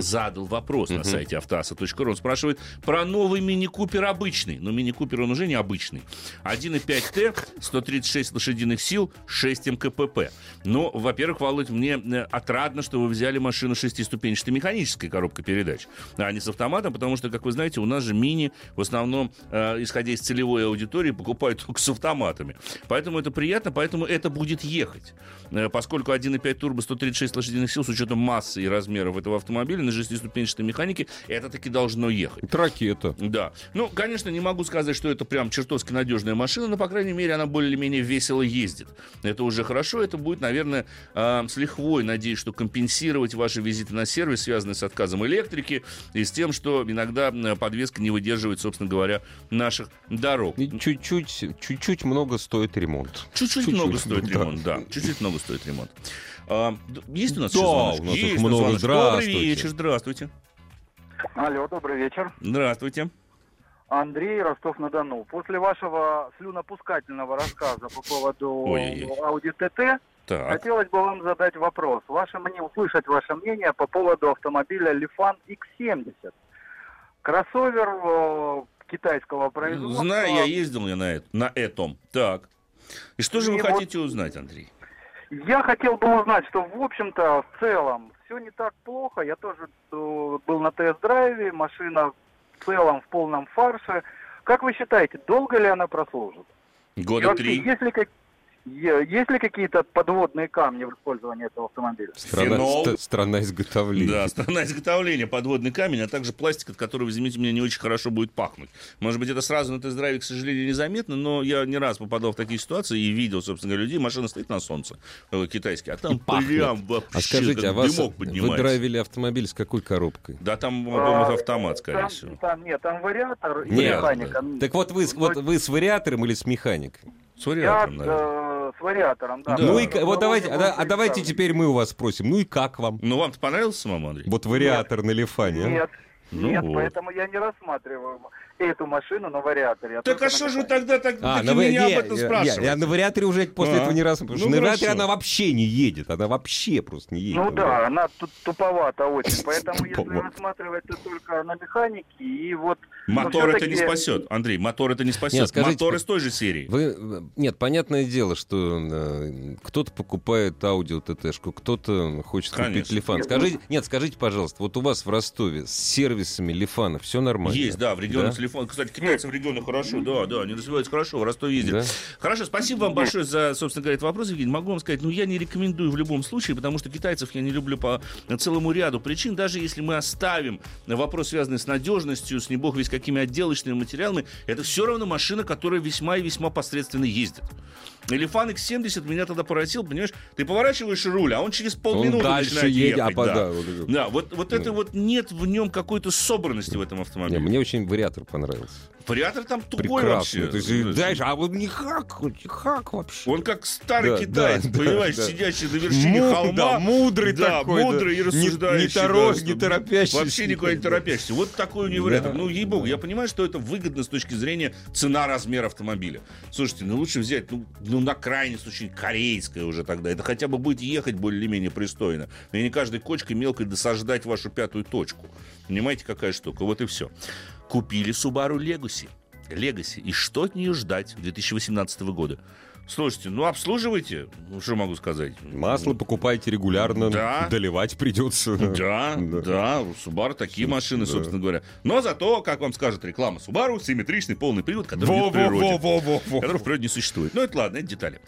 Speaker 2: задал вопрос на сайте автоаса.ру. Он спрашивает про новый мини-купер обычный. Но мини-купер он уже не обычный. 1.5T, 136 лошадиных сил, 6 МКПП. Ну, во-первых, Володь, мне э, отрадно, что вы взяли машину шестиступенчатой механической коробкой передач, а не с автоматом, потому что, как вы знаете, у нас же мини в основном, э, исходя из целевой аудитории, покупают только с автоматами. Поэтому это приятно, поэтому это будет ехать. Э, поскольку 1.5 турбо 136 лошадиных сил с учетом массы и размеров этого автомобиля на шестиступенчатой механике, это таки должно ехать.
Speaker 1: Это ракета.
Speaker 2: Да. Ну, конечно, не могу сказать, что это прям чертовски надежная машина, но, по крайней мере, она более-менее весело ездит. Это уже хорошо. Это будет, наверное, э, с лихвой, надеюсь, что компенсировать ваши визиты на сервис, связанные с отказом электрики и с тем, что иногда э, подвеска не выдерживает, собственно говоря, наших дорог.
Speaker 1: И чуть-чуть, чуть-чуть много стоит ремонт.
Speaker 2: Чуть-чуть
Speaker 1: Чуть-чуть,
Speaker 2: много стоит
Speaker 1: да.
Speaker 2: ремонт, да. Чуть-чуть много стоит ремонт. А, есть у нас
Speaker 1: Да,
Speaker 2: еще
Speaker 1: у
Speaker 2: звоночек?
Speaker 1: нас их
Speaker 2: Есть
Speaker 1: много.
Speaker 2: звоночек. Добрый
Speaker 1: Здравствуйте.
Speaker 2: вечер, здравствуйте.
Speaker 5: Алло, добрый вечер.
Speaker 2: Здравствуйте.
Speaker 5: Андрей, Ростов-на-Дону. После вашего слюнопускательного рассказа по поводу
Speaker 2: Ой-ой-ой.
Speaker 5: Audi TT
Speaker 2: Так.
Speaker 5: Хотелось бы вам задать вопрос. Ваше мнение, услышать ваше мнение по поводу автомобиля Lifan X70. Кроссовер э, китайского производства.
Speaker 2: Знаю, я ездил я на, это, на этом. Так. И что же вы
Speaker 5: И вот-
Speaker 2: хотите узнать, Андрей?
Speaker 5: Я хотел бы узнать, что, в общем-то, в целом все не так плохо. Я тоже э, был на тест-драйве, машина в целом в полном фарше. Как вы считаете, долго ли она прослужит?
Speaker 2: Года
Speaker 5: вообще,
Speaker 2: три.
Speaker 5: Есть ли, как- е- есть ли какие-то подводные камни в использовании этого автомобиля?
Speaker 1: Страна,
Speaker 2: Фенол.
Speaker 1: ст- страна изготовления.
Speaker 2: Да, страна изготовления, подводный камень, а также пластик, от которого, извините меня, не очень хорошо будет пахнуть. Может быть, это сразу на тест-драйве, к сожалению, незаметно, но я не раз попадал в такие ситуации и видел, собственно говоря, людей, машина стоит на солнце, э, китайский, а там
Speaker 1: пахнет.
Speaker 2: прям вообще
Speaker 1: А скажите, а вас
Speaker 2: дымок
Speaker 1: вы драйвили автомобиль с какой коробкой?
Speaker 2: Да, там, по-моему,
Speaker 5: А,
Speaker 2: автомат, скорее
Speaker 5: там,
Speaker 2: всего.
Speaker 5: там нет, там вариатор и
Speaker 1: Нет.
Speaker 5: механика.
Speaker 1: Так вот вы, с- вот вы с вариатором или с механиком?
Speaker 2: С вариатором, наверное.
Speaker 5: Вариатором, да.
Speaker 2: Да.
Speaker 1: Ну и вот давайте, а, а давайте теперь мы у вас спросим, ну и как вам?
Speaker 2: Ну, вам-то понравился самому, Андрей?
Speaker 1: Вот вариатор на Лифане, а?
Speaker 5: Нет,
Speaker 2: Ну
Speaker 5: нет,
Speaker 2: вот.
Speaker 5: поэтому я не рассматриваю эту машину на вариаторе.
Speaker 2: Так
Speaker 5: только
Speaker 2: а что же вы тогда так,
Speaker 1: А, на, ва-
Speaker 2: меня
Speaker 1: не,
Speaker 2: об этом
Speaker 1: я-
Speaker 2: спрашиваете?
Speaker 1: я на вариаторе уже после
Speaker 2: А.
Speaker 1: этого не раз, потому что
Speaker 2: Ну,
Speaker 1: на вариаторе она вообще не едет, она вообще просто не едет.
Speaker 5: Ну да, она тут туповата очень, поэтому если рассматривать, то только на механике и вот...
Speaker 2: Мотор это не спасет, Андрей, мотор это не спасет.
Speaker 1: Нет, скажите,
Speaker 2: Мотор из той же серии.
Speaker 1: Вы, э, нет, понятное дело, что э, кто-то покупает аудио ТТшку, кто-то хочет купить
Speaker 2: Конечно.
Speaker 1: Лифан.
Speaker 5: Нет,
Speaker 1: Скажите, нет, скажите, пожалуйста, вот у вас в Ростове с сервисами Лифана все нормально?
Speaker 2: Есть, да, в регионах
Speaker 1: Да?
Speaker 2: Телефон. Кстати, китайцы в регионах хорошо, да, да, они развиваются хорошо, в Ростов ездят.
Speaker 1: Да?
Speaker 2: Хорошо, спасибо вам большое за, собственно говоря, этот вопрос, Евгений. Могу вам сказать, ну, я не рекомендую в любом случае, потому что китайцев я не люблю по целому ряду причин. Даже если мы оставим вопрос, связанный с надежностью, с не бог весь какими отделочными материалами, это все равно машина, которая весьма и весьма посредственно ездит. Элефан X70 меня тогда поразил, понимаешь? Ты поворачиваешь руль, а он через
Speaker 1: Он
Speaker 2: полминуты
Speaker 1: дальше
Speaker 2: начинает
Speaker 1: едет, а
Speaker 2: ехать.
Speaker 1: по-
Speaker 2: да.
Speaker 1: да, вот это.
Speaker 2: Да, вот, вот это вот нет в нем какой-то собранности в этом
Speaker 1: Не,
Speaker 2: автомобиле.
Speaker 1: мне очень вариатор понравился.
Speaker 2: Вариатор там тупой
Speaker 1: Прекрасно.
Speaker 2: вообще.
Speaker 1: То есть, знаешь, а вот не хак, не хак вообще.
Speaker 2: Он как старый
Speaker 1: Да,
Speaker 2: китаец,
Speaker 1: да,
Speaker 2: понимаешь,
Speaker 1: да, да.
Speaker 2: сидящий на вершине
Speaker 1: Му-
Speaker 2: холма.
Speaker 1: да, мудрый
Speaker 2: да,
Speaker 1: такой, да.
Speaker 2: мудрый и
Speaker 1: Не-
Speaker 2: рассуждающий.
Speaker 1: не торопь,
Speaker 2: да,
Speaker 1: не торопящийся.
Speaker 2: Вообще никуда не торопящийся. Вот такой у него
Speaker 1: Да.
Speaker 2: вариатор. Ну, ей-богу, я понимаю, что это выгодно с точки зрения цена-размер автомобиля. Слушайте, ну лучше взять, ну, ну, на крайний случай, корейское уже тогда. Это хотя бы будет ехать более-менее пристойно. И не каждой кочкой мелкой досаждать вашу пятую точку. Понимаете, какая штука? Вот и все. Купили Subaru Legacy. Legacy. И что от нее ждать 2018 года? Слушайте, ну обслуживайте, ну, что могу сказать.
Speaker 1: Масло покупайте регулярно,
Speaker 2: Да.
Speaker 1: доливать придется.
Speaker 2: Да,
Speaker 1: Да.
Speaker 2: да, у Subaru такие машины,
Speaker 1: Да.
Speaker 2: собственно говоря. Но зато, как вам скажет реклама Subaru, симметричный полный привод, который нет в природе. Которого в природе не существует. Ну, это ладно, это детали.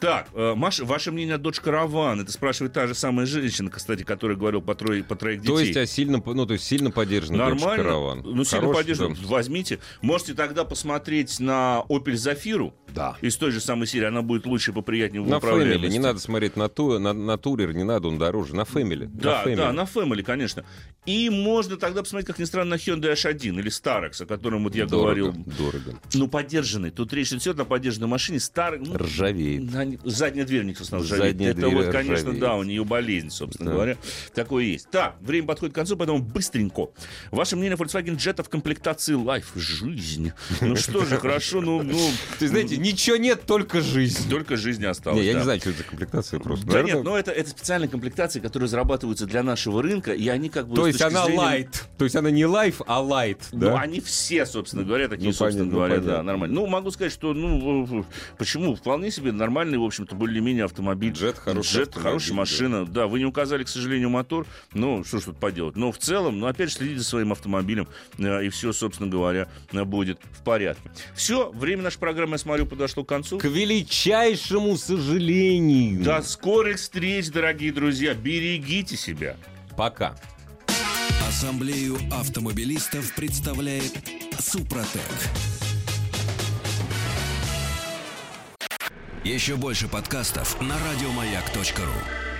Speaker 2: Так, э, ваше мнение о Dodge Caravan. Это спрашивает та же самая женщина, кстати, которая говорила по, трое, по троих детей.
Speaker 1: То есть, а сильно, ну, то есть сильно поддержанный Dodge. Caravan.
Speaker 2: Ну, сильно
Speaker 1: Хороший,
Speaker 2: поддержан.
Speaker 1: да.
Speaker 2: Возьмите. Можете тогда посмотреть на Opel Zafira.
Speaker 1: Да.
Speaker 2: Из той же самой серии. Она будет лучше, поприятнее в
Speaker 1: На. Фэмили, не надо смотреть на, ту, на, на турер, не надо, он дороже. На Фэмили.
Speaker 2: Да,
Speaker 1: на Family.
Speaker 2: да, на Family, конечно. И можно тогда посмотреть, как ни странно, на Hyundai H1 или Starex, о котором вот я
Speaker 1: Дорого,
Speaker 2: говорил.
Speaker 1: Дорого.
Speaker 2: Ну, поддержанный. Тут речь идет на поддержанной машине. Старый, ну,
Speaker 1: Ржавеет.
Speaker 2: на- задняя дверь не собственно, ржавеет.
Speaker 1: Задняя
Speaker 2: Это вот, конечно,
Speaker 1: ржавеет.
Speaker 2: да, у нее болезнь, собственно
Speaker 1: Да.
Speaker 2: говоря. Такое есть. Так, время подходит к концу, поэтому быстренько. Ваше мнение о Volkswagen Jetta в комплектации Life? Жизнь. Ну что же, хорошо, ну, ну
Speaker 1: Ты знаете, ничего нет, только жизнь.
Speaker 2: только жизни осталось.
Speaker 1: Не, я
Speaker 2: да.
Speaker 1: не знаю, что это за комплектация просто.
Speaker 2: Да
Speaker 1: Наверное,
Speaker 2: нет, но это, это специальные комплектации, которые разрабатываются для нашего рынка, и они как бы...
Speaker 1: То есть она
Speaker 2: зрения-
Speaker 1: light. То есть она не life, а light.
Speaker 2: Ну,
Speaker 1: Да?
Speaker 2: они все, собственно говоря, такие,
Speaker 1: Ну,
Speaker 2: собственно
Speaker 1: понятно,
Speaker 2: говоря,
Speaker 1: понятно.
Speaker 2: да, нормально. Ну, могу сказать, что, ну, почему? Вполне себе нормальный, в общем-то, более-менее автомобиль.
Speaker 1: Джет хороший
Speaker 2: Джет хорошая
Speaker 1: да.
Speaker 2: машина. Да. вы не указали, к сожалению, мотор. Ну, что ж тут поделать. Но в целом, ну, опять же, следите за своим автомобилем, э, и все, собственно говоря, будет в порядке. Все, время нашей программы, я смотрю, подошло к концу.
Speaker 1: К величайшему сожалению.
Speaker 2: До скорых встреч, дорогие друзья. Берегите себя.
Speaker 1: Пока.
Speaker 3: Ассамблею автомобилистов представляет Супротек. Еще больше подкастов на радиомаяк.ру.